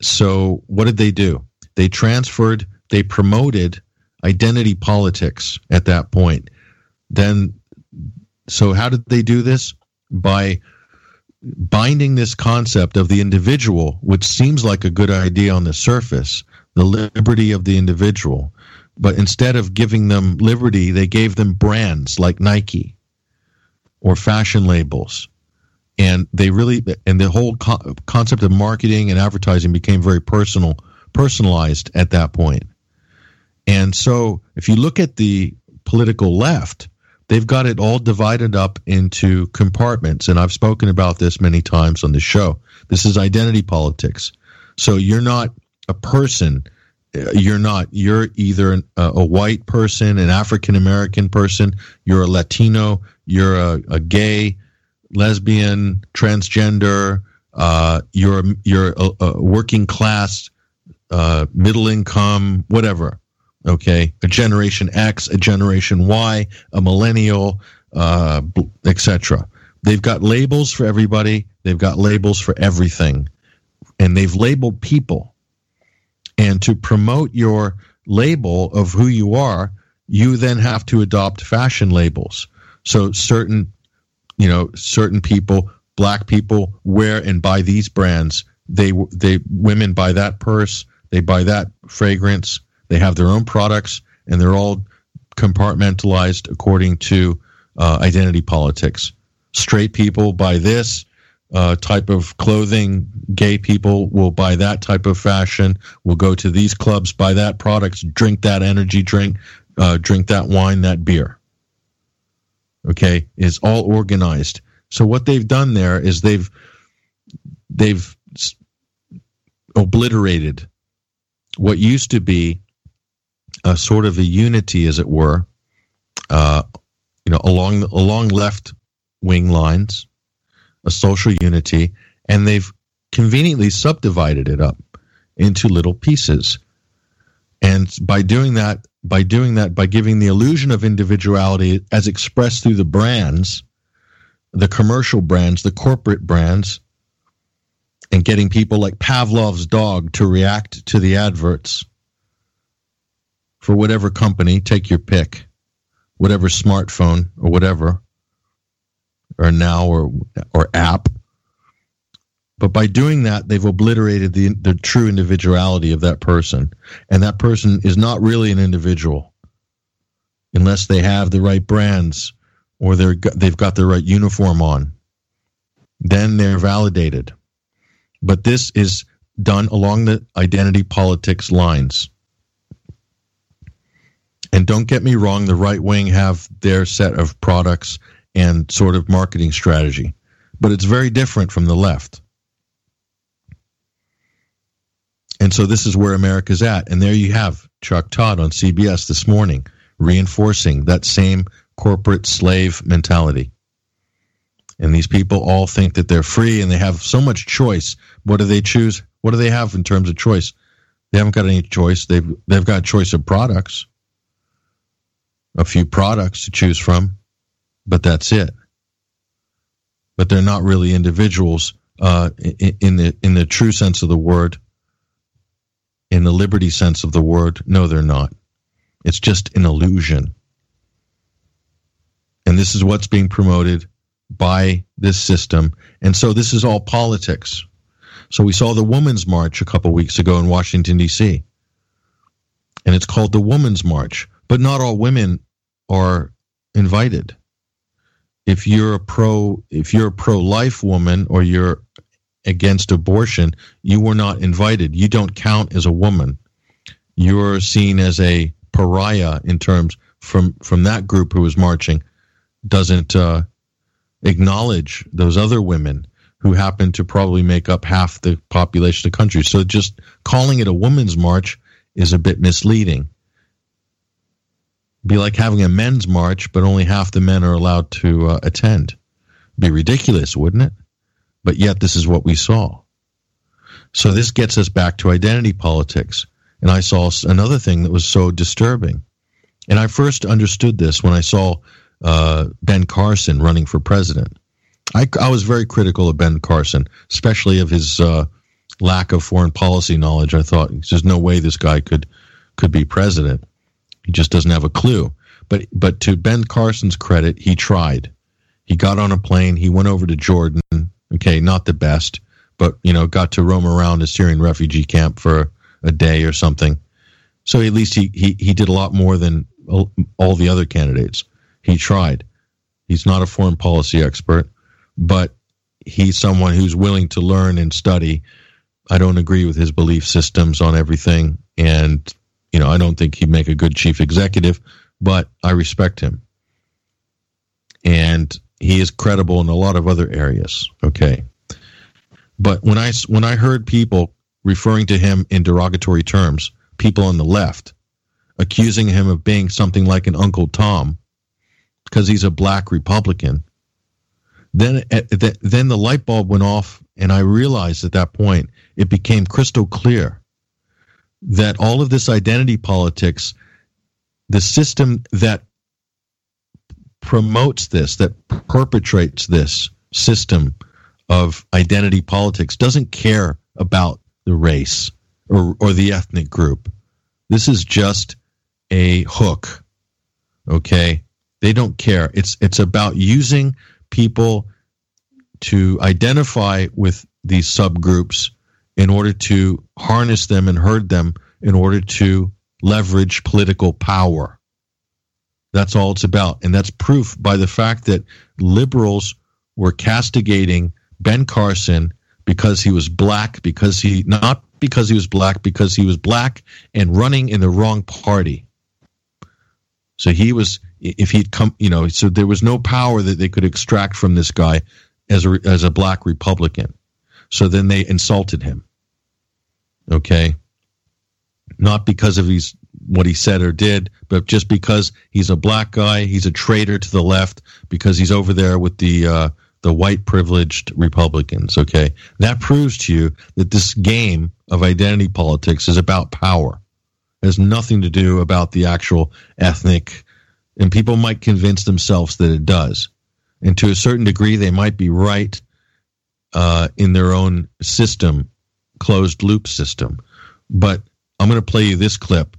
so what did they do? They transferred, they promoted identity politics at that point. Then, so how did they do this? By binding this concept of the individual, which seems like a good idea on the surface, the liberty of the individual. But instead of giving them liberty, they gave them brands like Nike or fashion labels. And they really, and the whole co- concept of marketing and advertising became very personal, personalized at that point. And so if you look at the political left, they've got it all divided up into compartments. And I've spoken about this many times on the show. This is identity politics. So you're not a person. You're not. You're either a, a white person, an African American person. You're a Latino. You're a, a gay, lesbian, transgender. Uh, you're you're a, a working class, uh, middle income, whatever okay? A generation x a generation y a millennial uh, etc they've got labels for everybody. They've got labels for everything. And they've labeled people. And to promote your label of who you are you then have to adopt fashion labels. So certain you know certain people black people wear and buy these brands. They they women buy that purse. They buy that fragrance they have their own products, and they're all compartmentalized according to uh, identity politics. Straight people buy this uh, type of clothing. Gay people will buy that type of fashion. Will go to these clubs, buy that products, drink that energy drink, uh, drink that wine, that beer. Okay, is all organized. So what they've done there is they've they've obliterated what used to be a sort of a unity, as it were, uh, you know, along along left wing lines, a social unity, and they've conveniently subdivided it up into little pieces. And by doing that, by doing that, by giving the illusion of individuality as expressed through the brands, the commercial brands, the corporate brands, and getting people like Pavlov's dog to react to the adverts for whatever company, take your pick, whatever smartphone or whatever, or now or or app. But by doing that, they've obliterated the the true individuality of that person, and that person is not really an individual unless they have the right brands or they're they've got the right uniform on. Then they're validated. But this is done along the identity politics lines. And don't get me wrong, the right wing have their set of products and sort of marketing strategy, but it's very different from the left. And so this is where America's at. And there you have Chuck Todd on CBS this morning reinforcing that same corporate slave mentality. And these people all think that they're free and they have so much choice. What do they choose? What do they have in terms of choice? They haven't got any choice. They've they've got choice of products a few products to choose from, but that's it. But they're not really individuals uh, in, in the in the true sense of the word. In the liberty sense of the word, no, they're not. It's just an illusion. And this is what's being promoted by this system. And so this is all politics. So we saw the Women's March a couple weeks ago in Washington, D.C. And it's called the Women's March. But not all women are invited. If you're a pro, if you're a pro-life woman or you're against abortion, you were not invited. You don't count as a woman. You're seen as a pariah in terms from from that group who was marching. Doesn't uh, acknowledge those other women who happen to probably make up half the population of the country. So just calling it a women's march is a bit misleading. Be like having a men's march, but only half the men are allowed to uh, attend. Be ridiculous, wouldn't it? But yet, this is what we saw. So this gets us back to identity politics. And I saw another thing that was so disturbing. And I first understood this when I saw uh, Ben Carson running for president. I, I, was very critical of Ben Carson, especially of his uh, lack of foreign policy knowledge. I thought there's no way this guy could could be president. He just doesn't have a clue. But but to Ben Carson's credit, he tried. He got on a plane. He went over to Jordan. Okay, not the best, but you know, got to roam around a Syrian refugee camp for a day or something. So at least he he, he did a lot more than all the other candidates. He tried. He's not a foreign policy expert, but he's someone who's willing to learn and study. I don't agree with his belief systems on everything, and you know I don't think he'd make a good chief executive, but I respect him, and he is credible in a lot of other areas. Okay, but when I when I heard people referring to him in derogatory terms, people on the left accusing him of being something like an Uncle Tom because he's a black Republican. Then, eh, then the light bulb went off, and I realized at that point it became crystal clear that all of this identity politics, the system that promotes this, that perpetrates this system of identity politics, doesn't care about the race or, or the ethnic group. This is just a hook. Okay? They don't care. It's it's about using people to identify with these subgroups in order to harness them and herd them in order to leverage political power. That's all it's about. And that's proof by the fact that liberals were castigating Ben Carson because he was black, because he, not because he was black, because he was black and running in the wrong party. So he was, if he'd come, you know, so there was no power that they could extract from this guy as a, as a black Republican. So then they insulted him. Okay. Not because of he's what he said or did, but just because he's a black guy, he's a traitor to the left because he's over there with the uh, the white privileged Republicans. Okay, that proves to you that this game of identity politics is about power. It has nothing to do about the actual ethnic, and people might convince themselves that it does. And to a certain degree, they might be right uh, in their own system, closed loop system. But I'm going to play you this clip.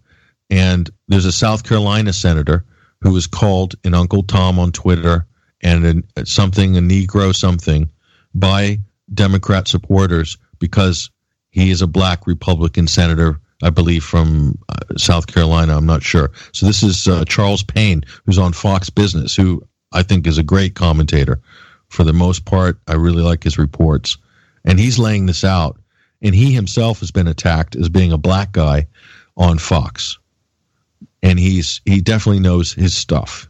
And there's a South Carolina senator who was called an Uncle Tom on Twitter and something, a Negro something, by Democrat supporters because he is a black Republican senator, I believe, from uh, South Carolina. I'm not sure. So this is uh, Charles Payne, who's on Fox Business, who I think is a great commentator. For the most part, I really like his reports. And he's laying this out. And he himself has been attacked as being a black guy on Fox. And he's he definitely knows his stuff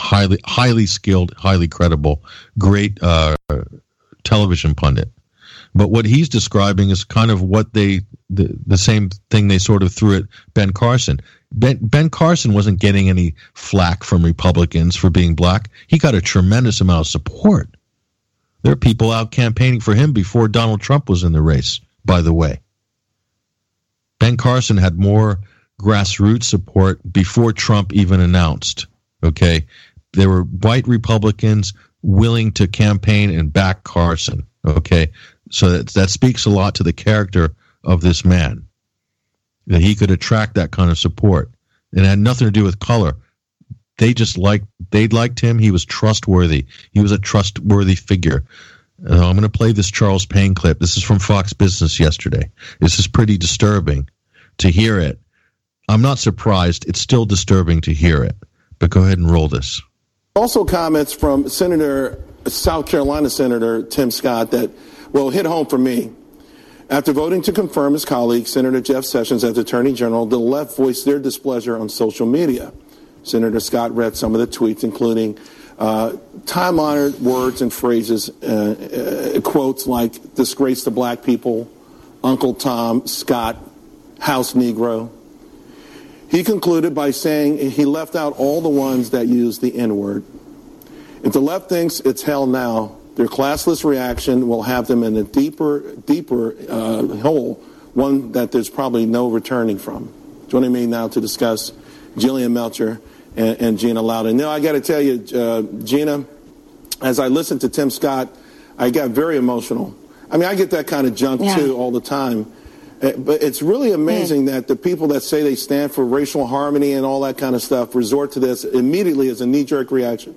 highly highly skilled, highly credible, great uh, television pundit. But what he's describing is kind of what they the, the same thing they sort of threw at Ben Carson. Ben, ben Carson wasn't getting any flack from Republicans for being black. He got a tremendous amount of support. There are people out campaigning for him before Donald Trump was in the race, by the way. Ben Carson had more grassroots support before Trump even announced. Okay there were white Republicans willing to campaign and back Carson. Okay, so that that speaks a lot to the character of this man that he could attract that kind of support. It had nothing to do with color. They just liked they liked him. He was trustworthy. He was a trustworthy figure. Uh, I'm going to play this Charles Payne clip. This is from Fox Business yesterday. This is pretty disturbing to hear it. I'm not surprised. It's still disturbing to hear it. But go ahead and roll this. Also, comments from Senator, South Carolina Senator Tim Scott that, well, hit home for me. After voting to confirm his colleague, Senator Jeff Sessions, as Attorney General, the left voiced their displeasure on social media. Senator Scott read some of the tweets, including uh, time honored words and phrases, uh, uh, quotes like disgrace to black people, Uncle Tom, Scott, House Negro. He concluded by saying he left out all the ones that use the N word. If the left thinks it's hell now, their classless reaction will have them in a deeper, deeper uh, hole, one that there's probably no returning from. Joining me now to discuss Jillian Melchior and, and Gina Loudon. Now, I got to tell you, uh, Gina, as I listened to Tim Scott, I got very emotional. I mean, I get that kind of junk yeah. too all the time. Uh, but it's really amazing mm. that the people that say they stand for racial harmony and all that kind of stuff resort to this immediately as a knee jerk reaction.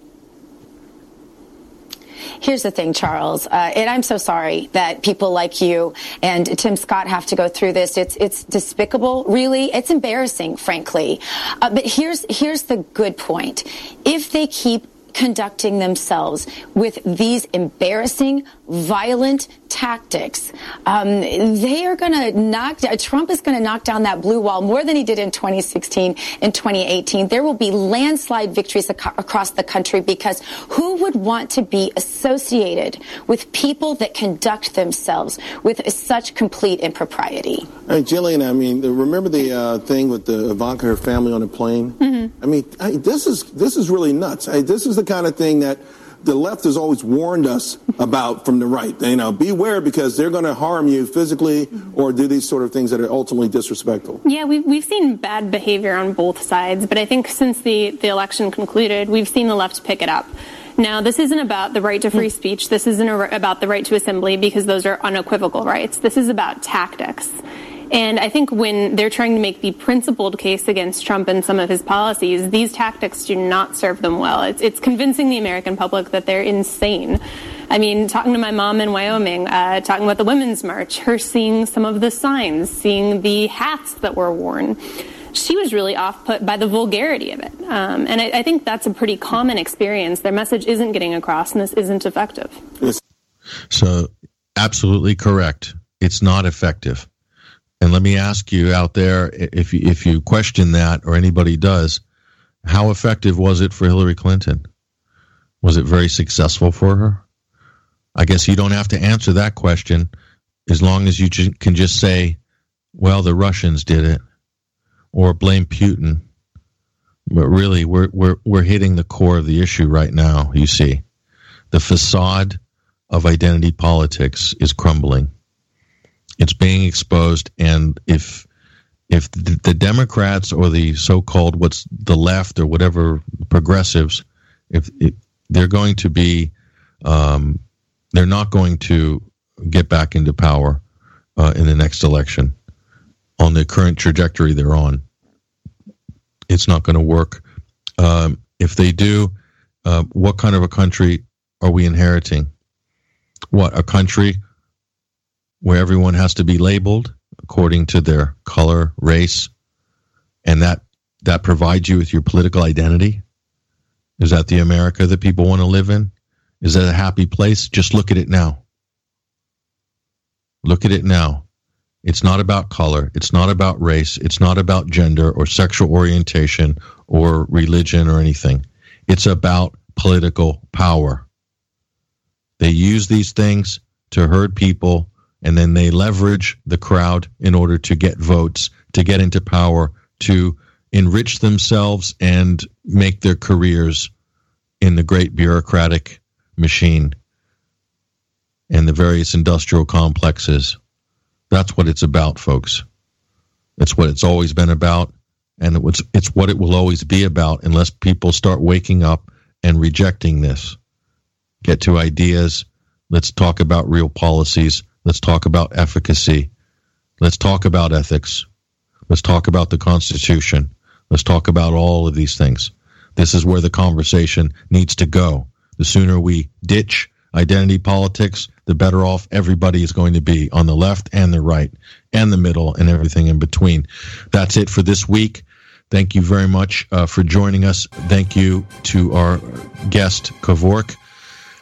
Here's the thing, Charles, uh, and I'm so sorry that people like you and Tim Scott have to go through this. It's it's despicable, really. It's embarrassing, frankly. Uh, but here's here's the good point. If they keep conducting themselves with these embarrassing, violent tactics, um, they are going to knock. Trump is going to knock down that blue wall more than he did in 2016 and 2018. There will be landslide victories ac- across the country because who would want to be associated with people that conduct themselves with such complete impropriety? Hey, Jillian, I mean, remember the uh, thing with the Ivanka, her family on the plane? Mm-hmm. I mean, I, this is this is really nuts. I, this is the kind of thing that the left has always warned us about from the right. You know, beware because they're going to harm you physically or do these sort of things that are ultimately disrespectful. Yeah, we've, we've seen bad behavior on both sides, but I think since the, the election concluded, we've seen the left pick it up. Now, this isn't about the right to free mm. speech. This isn't about the right to assembly because those are unequivocal rights. This is about tactics. And I think when they're trying to make the principled case against Trump and some of his policies, these tactics do not serve them well. It's, it's convincing the American public that they're insane. I mean, talking to my mom in Wyoming, uh, talking about the Women's March, her seeing some of the signs, seeing the hats that were worn she was really off put by the vulgarity of it. Um, and I, I, think that's a pretty common experience. Their message isn't getting across, and this isn't effective. So, absolutely correct. It's not effective. And let me ask you out there, if you, if you question that or anybody does, how effective was it for Hillary Clinton? Was it very successful for her? I guess you don't have to answer that question as long as you can just say, well, the Russians did it or blame Putin. But really, we're, we're, we're hitting the core of the issue right now, you see. The facade of identity politics is crumbling it's being exposed, and if if the, the Democrats or the so-called what's the left or whatever progressives, if, if they're going to be, um, they're not going to get back into power uh, in the next election on the current trajectory they're on. It's not going to work. Um, if they do, uh, what kind of a country are we inheriting? What a country where everyone has to be labeled according to their color, race, and that that provides you with your political identity? Is that the America that people want to live in? Is that a happy place? Just look at it now. Look at it now. It's not about color. It's not about race. It's not about gender or sexual orientation or religion or anything. It's about political power. They use these things to hurt people and then they leverage the crowd in order to get votes, to get into power, to enrich themselves and make their careers in the great bureaucratic machine and the various industrial complexes. That's what it's about, folks. That's what it's always been about, and it's it's what it will always be about unless people start waking up and rejecting this. Get to ideas. Let's talk about real policies Let's talk about efficacy. Let's talk about ethics. Let's talk about the Constitution. Let's talk about all of these things. This is where the conversation needs to go. The sooner we ditch identity politics, the better off everybody is going to be on the left and the right and the middle and everything in between. That's it for this week. Thank you very much uh, for joining us. Thank you to our guest, Kevork.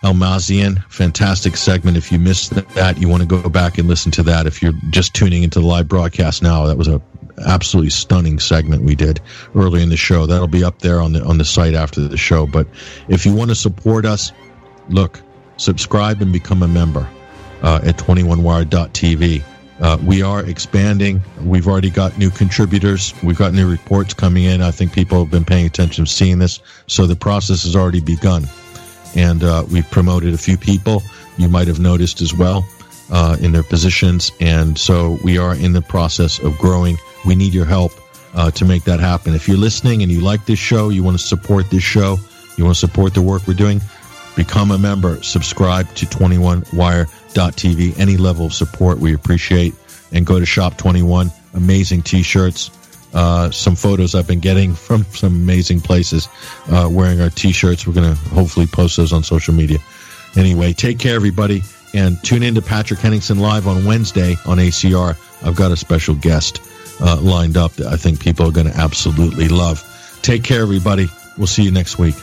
Almassian. Fantastic segment. If you missed that, you want to go back and listen to that. If you're just tuning into the live broadcast now, that was a absolutely stunning segment we did early in the show. That'll be up there on the on the site after the show. But if you want to support us, look, subscribe and become a member uh, at 21wired.tv. Uh, we are expanding. We've already got new contributors. We've got new reports coming in. I think people have been paying attention, seeing this. So the process has already begun. And uh, we've promoted a few people you might have noticed as well uh, in their positions. And so we are in the process of growing. We need your help uh, to make that happen. If you're listening and you like this show, you want to support this show, you want to support the work we're doing, become a member, subscribe to 21wire TV. Any level of support we appreciate. And go to Shop 21. Amazing t shirts. Uh, some photos I've been getting from some amazing places uh, wearing our t shirts. We're going to hopefully post those on social media. Anyway, take care, everybody. And tune in to Patrick Henningsen live on Wednesday on ACR. I've got a special guest uh, lined up that I think people are going to absolutely love. Take care, everybody. We'll see you next week.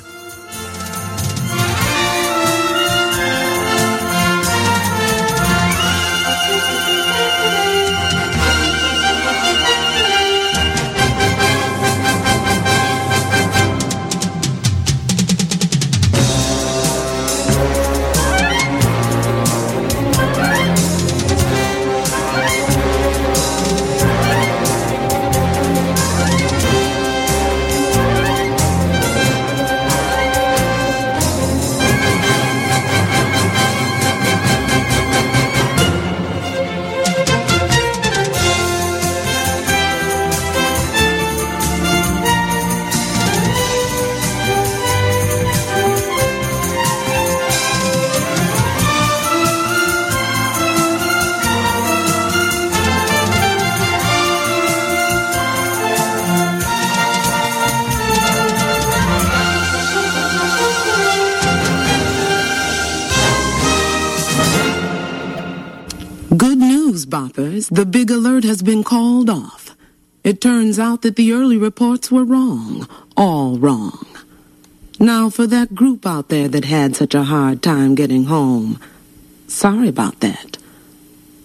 Been called off. It turns out that the early reports were wrong, all wrong. Now, for that group out there that had such a hard time getting home, sorry about that.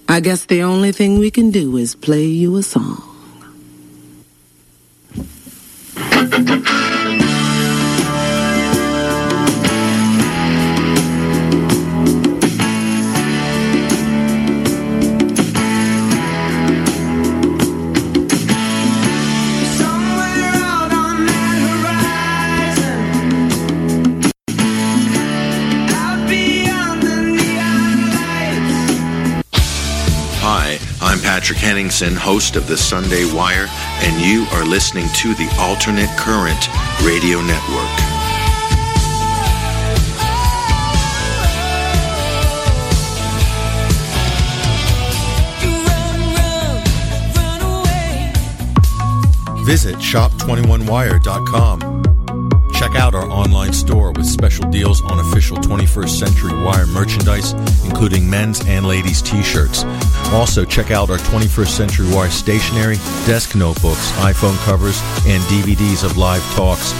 I guess the only thing we can do is play you a song. Patrick Henningsen, host of the Sunday Wire, and you are listening to the Alternate Current Radio Network. Visit shop21wire.com. Check out our online store with special deals on official 21st Century Wire merchandise, including men's and ladies' t shirts. Also, check out our 21st Century Wire stationery, desk notebooks, iPhone covers, and DVDs of live talks.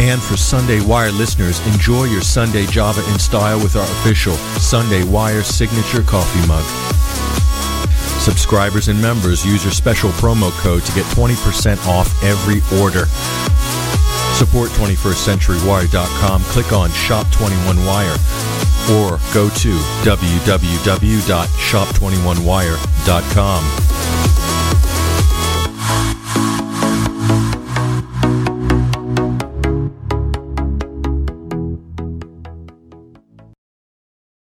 And for Sunday Wire listeners, enjoy your Sunday Java in style with our official Sunday Wire signature coffee mug. Subscribers and members use your special promo code to get 20% off every order. Support 21stCenturyWire.com, click on Shop 21 Wire, or go to www.shop21wire.com.